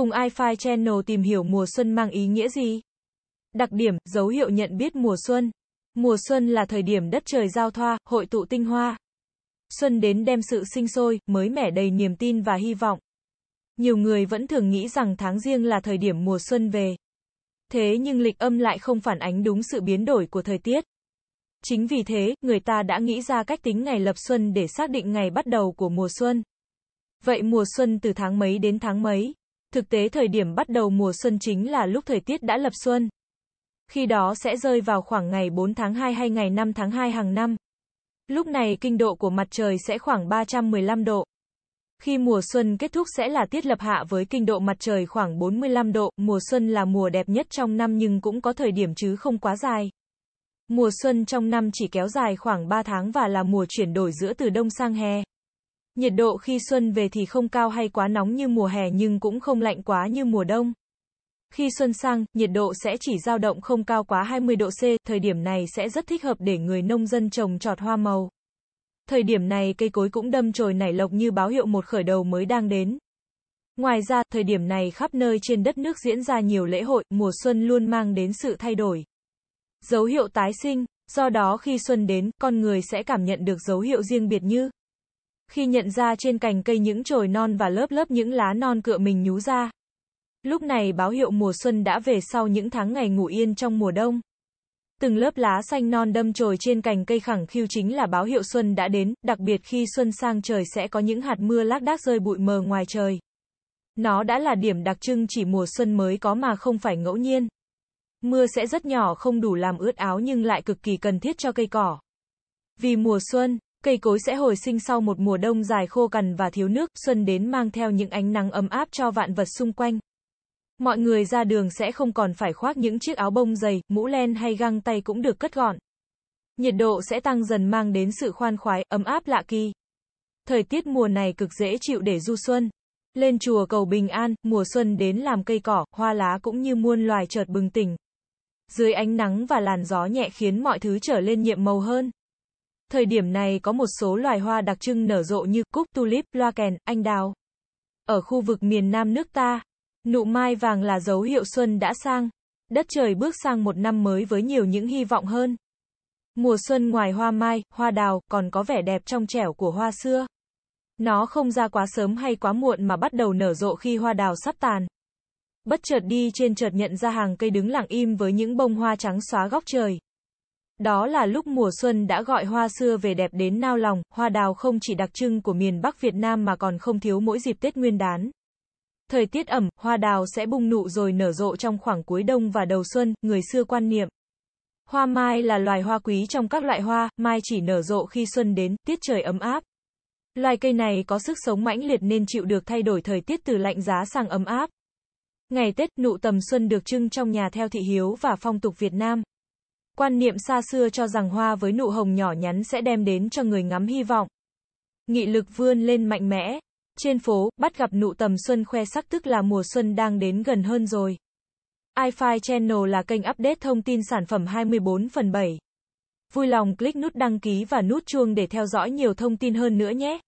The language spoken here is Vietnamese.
Cùng iFi Channel tìm hiểu mùa xuân mang ý nghĩa gì? Đặc điểm, dấu hiệu nhận biết mùa xuân. Mùa xuân là thời điểm đất trời giao thoa, hội tụ tinh hoa. Xuân đến đem sự sinh sôi, mới mẻ đầy niềm tin và hy vọng. Nhiều người vẫn thường nghĩ rằng tháng riêng là thời điểm mùa xuân về. Thế nhưng lịch âm lại không phản ánh đúng sự biến đổi của thời tiết. Chính vì thế, người ta đã nghĩ ra cách tính ngày lập xuân để xác định ngày bắt đầu của mùa xuân. Vậy mùa xuân từ tháng mấy đến tháng mấy? Thực tế thời điểm bắt đầu mùa xuân chính là lúc thời tiết đã lập xuân. Khi đó sẽ rơi vào khoảng ngày 4 tháng 2 hay ngày 5 tháng 2 hàng năm. Lúc này kinh độ của mặt trời sẽ khoảng 315 độ. Khi mùa xuân kết thúc sẽ là tiết lập hạ với kinh độ mặt trời khoảng 45 độ, mùa xuân là mùa đẹp nhất trong năm nhưng cũng có thời điểm chứ không quá dài. Mùa xuân trong năm chỉ kéo dài khoảng 3 tháng và là mùa chuyển đổi giữa từ đông sang hè. Nhiệt độ khi xuân về thì không cao hay quá nóng như mùa hè nhưng cũng không lạnh quá như mùa đông. Khi xuân sang, nhiệt độ sẽ chỉ dao động không cao quá 20 độ C, thời điểm này sẽ rất thích hợp để người nông dân trồng trọt hoa màu. Thời điểm này cây cối cũng đâm chồi nảy lộc như báo hiệu một khởi đầu mới đang đến. Ngoài ra, thời điểm này khắp nơi trên đất nước diễn ra nhiều lễ hội, mùa xuân luôn mang đến sự thay đổi. Dấu hiệu tái sinh, do đó khi xuân đến, con người sẽ cảm nhận được dấu hiệu riêng biệt như khi nhận ra trên cành cây những chồi non và lớp lớp những lá non cựa mình nhú ra. Lúc này báo hiệu mùa xuân đã về sau những tháng ngày ngủ yên trong mùa đông. Từng lớp lá xanh non đâm chồi trên cành cây khẳng khiu chính là báo hiệu xuân đã đến, đặc biệt khi xuân sang trời sẽ có những hạt mưa lác đác rơi bụi mờ ngoài trời. Nó đã là điểm đặc trưng chỉ mùa xuân mới có mà không phải ngẫu nhiên. Mưa sẽ rất nhỏ không đủ làm ướt áo nhưng lại cực kỳ cần thiết cho cây cỏ. Vì mùa xuân, cây cối sẽ hồi sinh sau một mùa đông dài khô cằn và thiếu nước, xuân đến mang theo những ánh nắng ấm áp cho vạn vật xung quanh. Mọi người ra đường sẽ không còn phải khoác những chiếc áo bông dày, mũ len hay găng tay cũng được cất gọn. Nhiệt độ sẽ tăng dần mang đến sự khoan khoái, ấm áp lạ kỳ. Thời tiết mùa này cực dễ chịu để du xuân. Lên chùa cầu bình an, mùa xuân đến làm cây cỏ, hoa lá cũng như muôn loài chợt bừng tỉnh. Dưới ánh nắng và làn gió nhẹ khiến mọi thứ trở lên nhiệm màu hơn. Thời điểm này có một số loài hoa đặc trưng nở rộ như cúc, tulip, loa kèn, anh đào. Ở khu vực miền Nam nước ta, Nụ mai vàng là dấu hiệu xuân đã sang. Đất trời bước sang một năm mới với nhiều những hy vọng hơn. Mùa xuân ngoài hoa mai, hoa đào, còn có vẻ đẹp trong trẻo của hoa xưa. Nó không ra quá sớm hay quá muộn mà bắt đầu nở rộ khi hoa đào sắp tàn. Bất chợt đi trên chợt nhận ra hàng cây đứng lặng im với những bông hoa trắng xóa góc trời. Đó là lúc mùa xuân đã gọi hoa xưa về đẹp đến nao lòng, hoa đào không chỉ đặc trưng của miền Bắc Việt Nam mà còn không thiếu mỗi dịp Tết Nguyên đán. Thời tiết ẩm, hoa đào sẽ bung nụ rồi nở rộ trong khoảng cuối đông và đầu xuân, người xưa quan niệm. Hoa mai là loài hoa quý trong các loại hoa, mai chỉ nở rộ khi xuân đến, tiết trời ấm áp. Loài cây này có sức sống mãnh liệt nên chịu được thay đổi thời tiết từ lạnh giá sang ấm áp. Ngày Tết, nụ tầm xuân được trưng trong nhà theo thị hiếu và phong tục Việt Nam. Quan niệm xa xưa cho rằng hoa với nụ hồng nhỏ nhắn sẽ đem đến cho người ngắm hy vọng. Nghị lực vươn lên mạnh mẽ. Trên phố, bắt gặp nụ tầm xuân khoe sắc tức là mùa xuân đang đến gần hơn rồi. iFi Channel là kênh update thông tin sản phẩm 24 phần 7. Vui lòng click nút đăng ký và nút chuông để theo dõi nhiều thông tin hơn nữa nhé.